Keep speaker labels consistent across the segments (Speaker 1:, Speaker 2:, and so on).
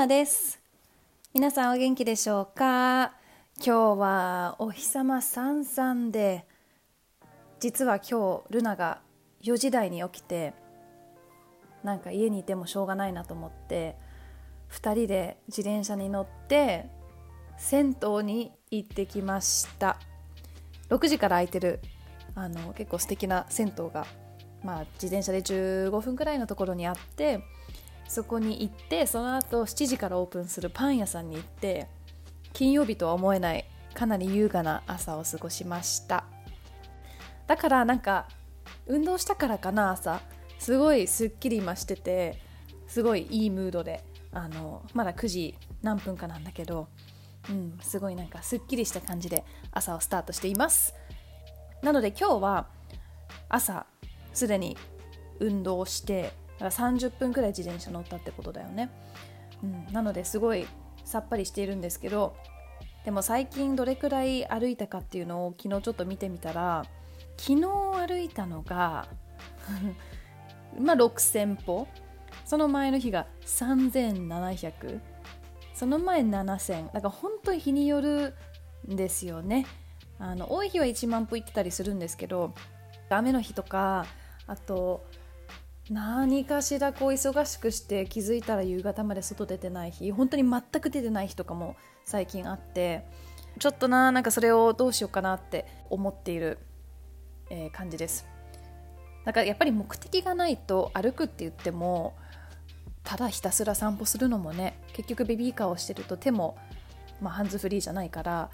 Speaker 1: ナです。皆さんお元気でしょうか？今日はお日様さんさんで実は今日ルナが4時台に起きてなんか家にいてもしょうがないなと思って2人で自転車に乗って銭湯に行ってきました。6時から空いてるあの結構素敵な銭湯が、まあ、自転車で15分くらいのところにあってそこに行ってその後7時からオープンするパン屋さんに行って金曜日とは思えないかなり優雅な朝を過ごしました。だからなんか運動したからかな朝。すごいすっきり今しててすごいいいムードであのまだ9時何分かなんだけど、うん、すごいなんかすっきりした感じで朝をスタートしています。なので今日は朝すでに運動してだから30分くらい自転車乗ったってことだよね、うん、なのですごいさっぱりしているんですけどでも最近どれくらい歩いたかっていうのを昨日ちょっと見てみたら昨日歩いたのが まあ6000歩。その前の日が3700その前7000だから本当に日によるんですよね。あの多い日は1万歩行ってたりするんですけど雨の日とかあと何かしらこう忙しくして気づいたら夕方まで外出てない日本当に全く出てない日とかも最近あってちょっとななんかそれをどうしようかなって思っている、えー、感じです。だからやっぱり目的がないと歩くって言ってもただひたすら散歩するのもね結局ベビーカーをしてると手も、まあ、ハンズフリーじゃないから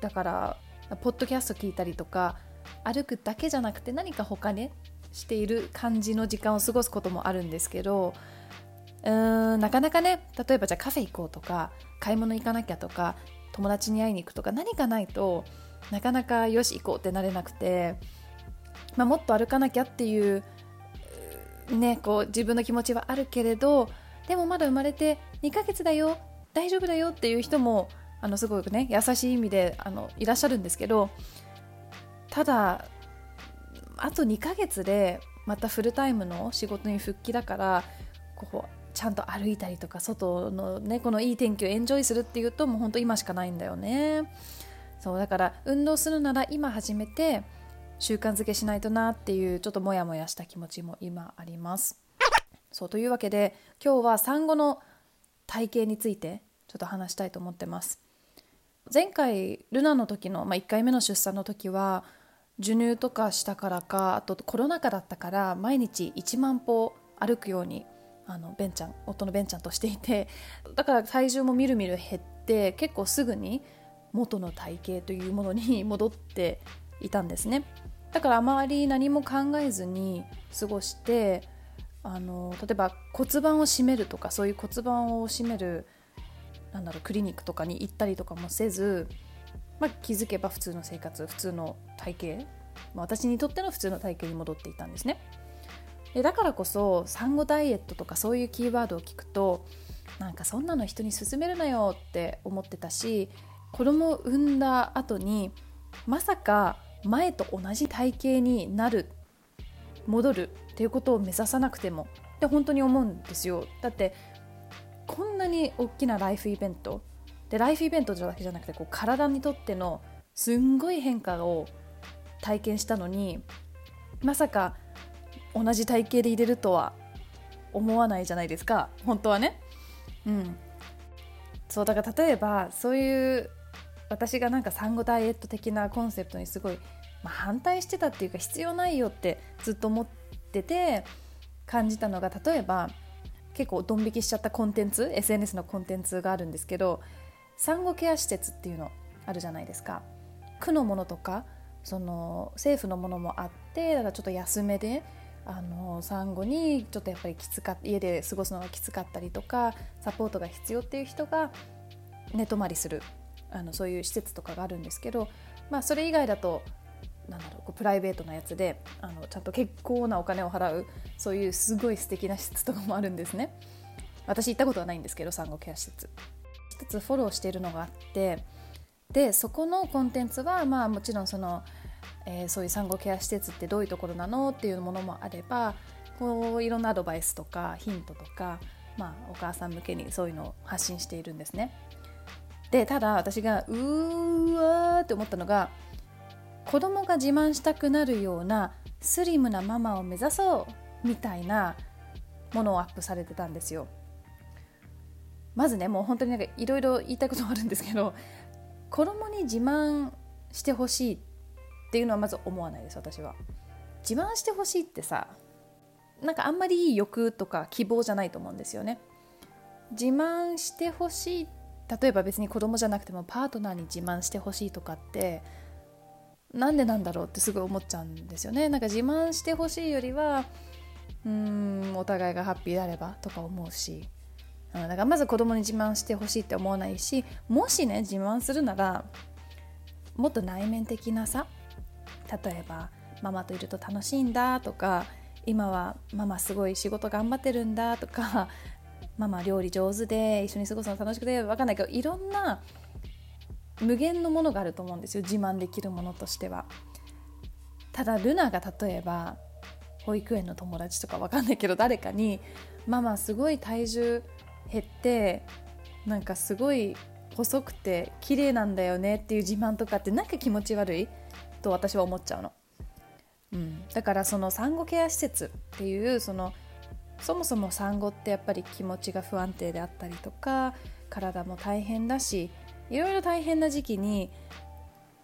Speaker 1: だからポッドキャスト聞いたりとか歩くだけじゃなくて何か他ねしている感じの時間を過ごすこともあるんですけどうーんなかなかね例えばじゃあカフェ行こうとか買い物行かなきゃとか友達に会いに行くとか何かないとなかなかよし行こうってなれなくて、まあ、もっと歩かなきゃっていうねこう自分の気持ちはあるけれどでもまだ生まれて2ヶ月だよ大丈夫だよっていう人もあのすごくね優しい意味であのいらっしゃるんですけどただあと2ヶ月でまたフルタイムの仕事に復帰だからこうちゃんと歩いたりとか外のねこのいい天気をエンジョイするっていうともうほんと今しかないんだよね。そうだから運動するなら今始めて習慣づけしないとなっていうちょっとモヤモヤした気持ちも今あります。そうというわけで今日は産後の体型についてちょっと話したいと思ってます。前回ルナの時の、まあ、1回目の出産の時は授乳とかしたからかあとコロナ禍だったから毎日1万歩歩くようにあのベンちゃん夫のベンちゃんとしていてだから体重もみるみる減って結構すぐに元の体型というものに 戻っていたんですね。だからあまり何も考えずに過ごしてあの例えば骨盤を締めるとかそういう骨盤を締めるなんだろうクリニックとかに行ったりとかもせずまあ、気づけば普通の生活普通の体型、まあ、私にとっての普通の体型に戻っていたんですね。でだからこそ産後ダイエットとかそういうキーワードを聞くとなんかそんなの人に勧めるなよって思ってたし子供を産んだ後にまさか前と同じ体型になる戻るっていうことを目指さなくてもって本当に思うんですよ。だってこんなに大きなライフイベントでライフイベントだけじゃなくてこう体にとってのすんごい変化を体験したのにまさか同じ体型で入れるとは思わないじゃないですか本当はね。うん、そうだから例えばそういう私がなんか産後ダイエット的なコンセプトにすごい、まあ、反対してたっていうか必要ないよってずっと思ってて感じたのが例えば結構ドン引きしちゃったコンテンツ SNS のコンテンツがあるんですけど産後ケア施設っていうのあるじゃないですか。区のものとかその政府のものもあってだからちょっと安めであの産後にちょっとやっぱりきつか家で過ごすのがきつかったりとかサポートが必要っていう人が寝泊まりするあのそういう施設とかがあるんですけど、まあ、それ以外だとなんだろうプライベートなやつであのちゃんと結構なお金を払うそういうすごい素敵な施設とかもあるんですね。私行ったことはないんですけど産後ケア施設。一つフォローしているのがあってでそこのコンテンツはまあもちろんその、えー、そういう産後ケア施設ってどういうところなのっていうものもあればこういろんなアドバイスとかヒントとかまあ、お母さん向けにそういうのを発信しているんですね。でただ私がうーわーって思ったのが子供が自慢したくなるようなスリムなママを目指そうみたいなものをアップされてたんですよ。まずねもう本当になんかいろいろ言いたいこともあるんですけど 子供に自慢してほしいっていうのはまず思わないです私は。自慢してほしいってさなんかあんまりいい欲とか希望じゃないと思うんですよね。自慢してほしい例えば別に子供じゃなくてもパートナーに自慢してほしいとかってなんでなんだろうってすごい思っちゃうんですよね。なんか自慢してほしいよりはうーんお互いがハッピーであればとか思うし、だからまず子供に自慢してほしいって思わないしもしね自慢するならもっと内面的なさ例えばママといると楽しいんだとか今はママすごい仕事頑張ってるんだとか ママ料理上手で一緒に過ごすの楽しくて分かんないけどいろんな無限のものがあると思うんですよ自慢できるものとしては。ただルナが例えば保育園の友達とか分かんないけど誰かに「ママすごい体重減ってなんかすごい細くて綺麗なんだよね」っていう自慢とかってなんか気持ち悪いと私は思っちゃうの。うん、だからその産後ケア施設っていうそのそもそも産後ってやっぱり気持ちが不安定であったりとか体も大変だしいろいろ大変な時期に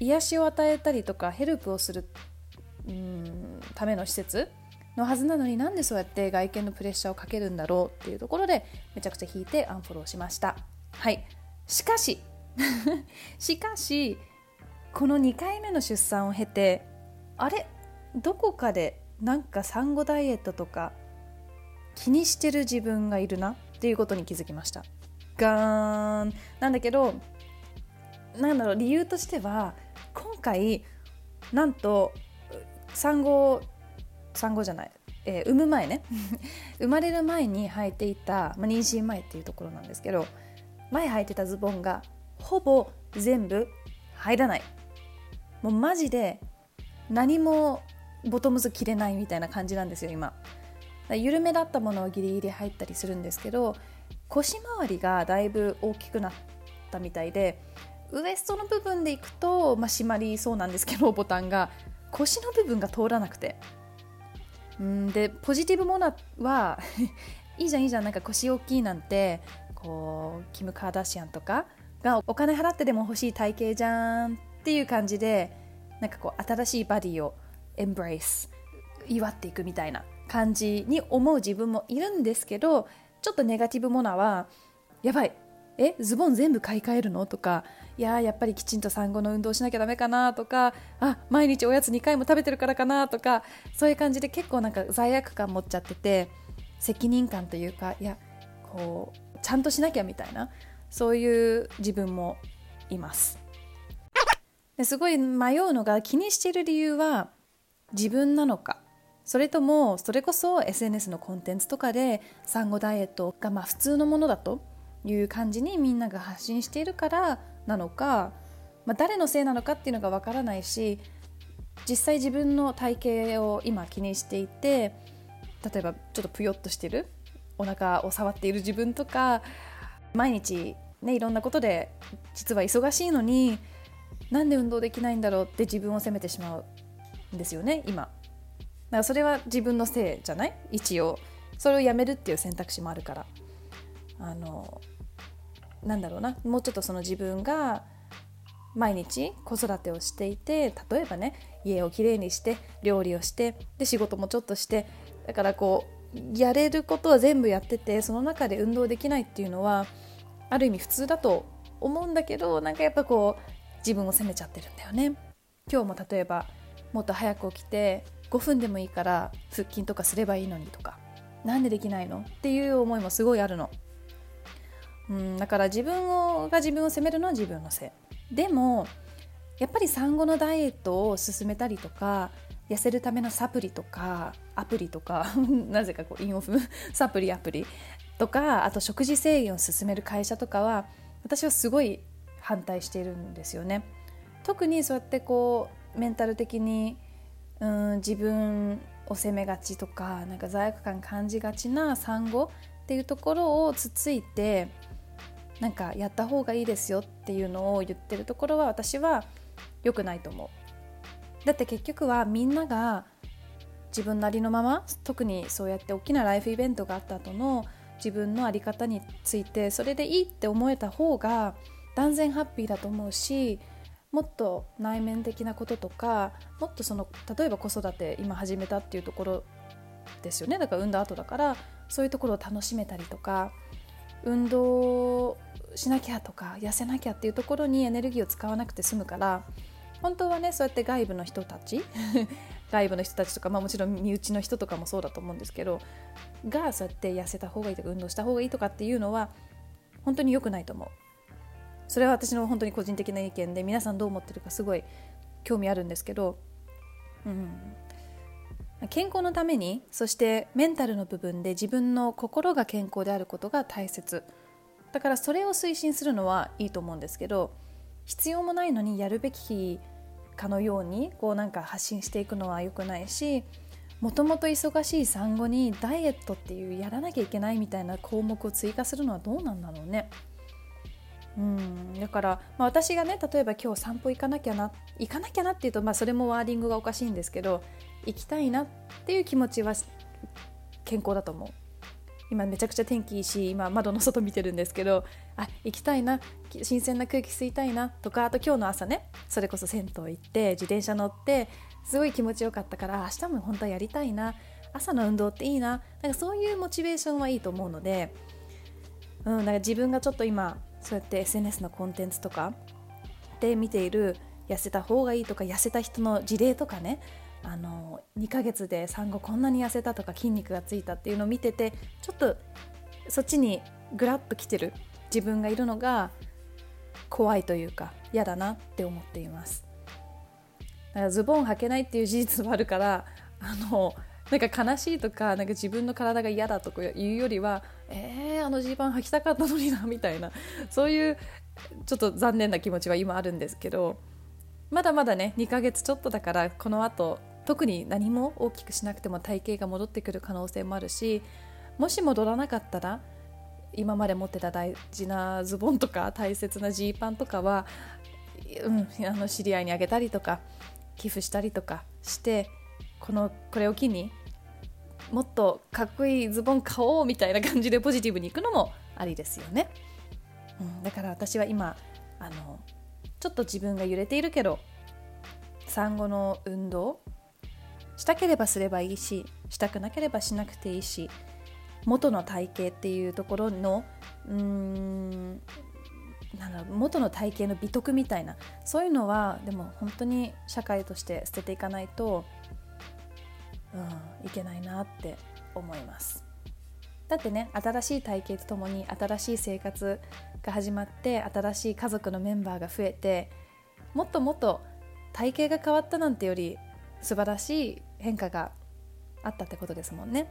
Speaker 1: 癒しを与えたりとかヘルプをするうんための施設のはずなのになんでそうやって外見のプレッシャーをかけるんだろうっていうところでめちゃくちゃ引いてアンフォローしました。はい。しかし しかしこの2回目の出産を経てあれ？どこかでなんか産後ダイエットとか気にしてる自分がいるなっていうことに気づきました。ガーン。なんだけどなんだろう理由としては今回なんと産後産後じゃない、えー、産む前ね。生まれる前に履いていた、まあ、妊娠前っていうところなんですけど前履いてたズボンがほぼ全部入らない。もうマジで何もボトムズ着れないみたいな感じなんですよ今。緩めだったものをギリギリ入ったりするんですけど腰回りがだいぶ大きくなったみたいでウエストの部分でいくと、まあ、締まりそうなんですけどボタンが。腰の部分が通らなくて。うんでポジティブモナは いいじゃんいいじゃんなんか腰大きいなんてこうキム・カーダシアンとかがお金払ってでも欲しい体型じゃんっていう感じでなんかこう新しいバディをエンブレイス祝っていくみたいな感じに思う自分もいるんですけどちょっとネガティブモナはやばいえズボン全部買い替えるのとかいややっぱりきちんと産後の運動しなきゃダメかなとかあ毎日おやつ2回も食べてるからかなとかそういう感じで結構なんか罪悪感持っちゃってて責任感というかいやこうちゃんとしなきゃみたいなそういう自分もいます。ですごい迷うのが気にしている理由は自分なのか。それともそれこそ SNS のコンテンツとかで産後ダイエットがまあ普通のものだという感じにみんなが発信しているからなのか、まあ、誰のせいなのかっていうのがわからないし実際自分の体型を今気にしていて例えばちょっとぷよっとしてるお腹を触っている自分とか毎日ねいろんなことで実は忙しいのになんで運動できないんだろうって自分を責めてしまうんですよね今。だからそれは自分のせいじゃない？一応。それをやめるっていう選択肢もあるから。あのなんだろうなもうちょっとその自分が毎日子育てをしていて例えばね家をきれいにして料理をしてで仕事もちょっとしてだからこうやれることは全部やっててその中で運動できないっていうのはある意味普通だと思うんだけどなんかやっぱこう自分を責めちゃってるんだよね。今日も例えばもっと早く起きて5分でもいいから腹筋とかすればいいのにとかなんでできないの？っていう思いもすごいあるの。うんだから自分をが自分を責めるのは自分のせい。でもやっぱり産後のダイエットを進めたりとか痩せるためのサプリとかアプリとか なぜかこうインオフ サプリアプリとかあと食事制限を進める会社とかは私はすごい反対しているんですよね。特にそうやってこうメンタル的にうん自分を責めがちとかなんか罪悪感感じがちな産後っていうところをつついてなんかやった方がいいですよっていうのを言ってるところは私は良くないと思う。だって結局はみんなが自分なりのまま特にそうやって大きなライフイベントがあった後の自分の在り方についてそれでいいって思えた方が断然ハッピーだと思うしもっと内面的なこととかもっとその例えば子育て今始めたっていうところですよねだから産んだ後だからそういうところを楽しめたりとか運動しなきゃとか痩せなきゃっていうところにエネルギーを使わなくて済むから本当はねそうやって外部の人たち 外部の人たちとか、まあ、もちろん身内の人とかもそうだと思うんですけどがそうやって痩せた方がいいとか運動した方がいいとかっていうのは本当に良くないと思う。それは私の本当に個人的な意見で皆さんどう思ってるかすごい興味あるんですけど、うん、健康のためにそしてメンタルの部分で自分の心が健康であることが大切だからそれを推進するのはいいと思うんですけど必要もないのにやるべきかのようにこうなんか発信していくのは良くないしもともと忙しい産後にダイエットっていうやらなきゃいけないみたいな項目を追加するのはどうなんだろうね。うんだから、まあ、私がね例えば今日散歩行かなきゃな行かなきゃなっていうと、まあ、それもワーディングがおかしいんですけど行きたいなっていう気持ちは健康だと思う。今めちゃくちゃ天気いいし今窓の外見てるんですけどあ行きたいな新鮮な空気吸いたいなとかあと今日の朝ねそれこそ銭湯行って自転車乗ってすごい気持ちよかったから明日も本当はやりたいな朝の運動っていいななんかそういうモチベーションはいいと思うので、うん、なんか自分がちょっと今そうやって SNS のコンテンツとかで見ている痩せた方がいいとか痩せた人の事例とかねあの2ヶ月で産後こんなに痩せたとか筋肉がついたっていうのを見ててちょっとそっちにグラッときてる自分がいるのが怖いというか嫌だなって思っています。だからズボン履けないっていう事実もあるからあのなんか悲しいとかなんか自分の体が嫌だとかいうよりはえー、あのジーパン履きたかったのになみたいな。そういうちょっと残念な気持ちは今あるんですけどまだまだね2ヶ月ちょっとだからこのあと特に何も大きくしなくても体型が戻ってくる可能性もあるしもし戻らなかったら今まで持ってた大事なズボンとか大切なジーパンとかは、うん、あの知り合いにあげたりとか寄付したりとかしてこのこれを機にもっとかっこいいズボン買おうみたいな感じでポジティブにいくのもありですよね、うん、だから私は今あのちょっと自分が揺れているけど産後の運動したければすればいいししたくなければしなくていいし元の体型っていうところのうーんなん元の体型の美徳みたいなそういうのはでも本当に社会として捨てていかないと、うん、いけないなって思います。だってね新しい体型とともに新しい生活が始まって新しい家族のメンバーが増えてもっともっと体型が変わったなんてより素晴らしい変化があったってことですもんね。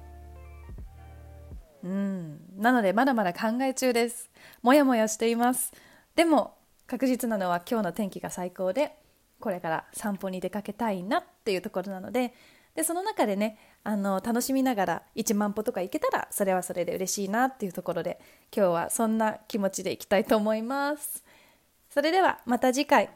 Speaker 1: うん。なのでまだまだ考え中です。もやもやしています。でも確実なのは今日の天気が最高でこれから散歩に出かけたいなっていうところなのででその中でねあの楽しみながら1万歩とか行けたらそれはそれで嬉しいなっていうところで今日はそんな気持ちでいきたいと思います。それではまた次回。